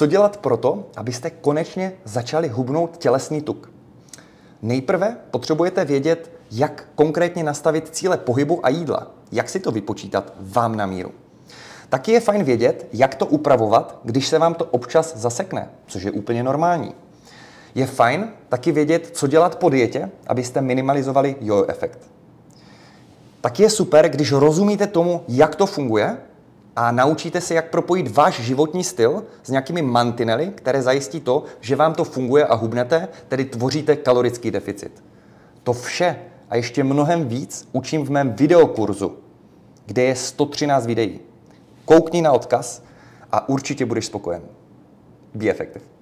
Co dělat proto, abyste konečně začali hubnout tělesný tuk? Nejprve potřebujete vědět, jak konkrétně nastavit cíle pohybu a jídla, jak si to vypočítat vám na míru. Taky je fajn vědět, jak to upravovat, když se vám to občas zasekne, což je úplně normální. Je fajn taky vědět, co dělat po dietě, abyste minimalizovali jojo efekt. Taky je super, když rozumíte tomu, jak to funguje a naučíte se, jak propojit váš životní styl s nějakými mantinely, které zajistí to, že vám to funguje a hubnete, tedy tvoříte kalorický deficit. To vše a ještě mnohem víc učím v mém videokurzu, kde je 113 videí. Koukni na odkaz a určitě budeš spokojen. Be effective.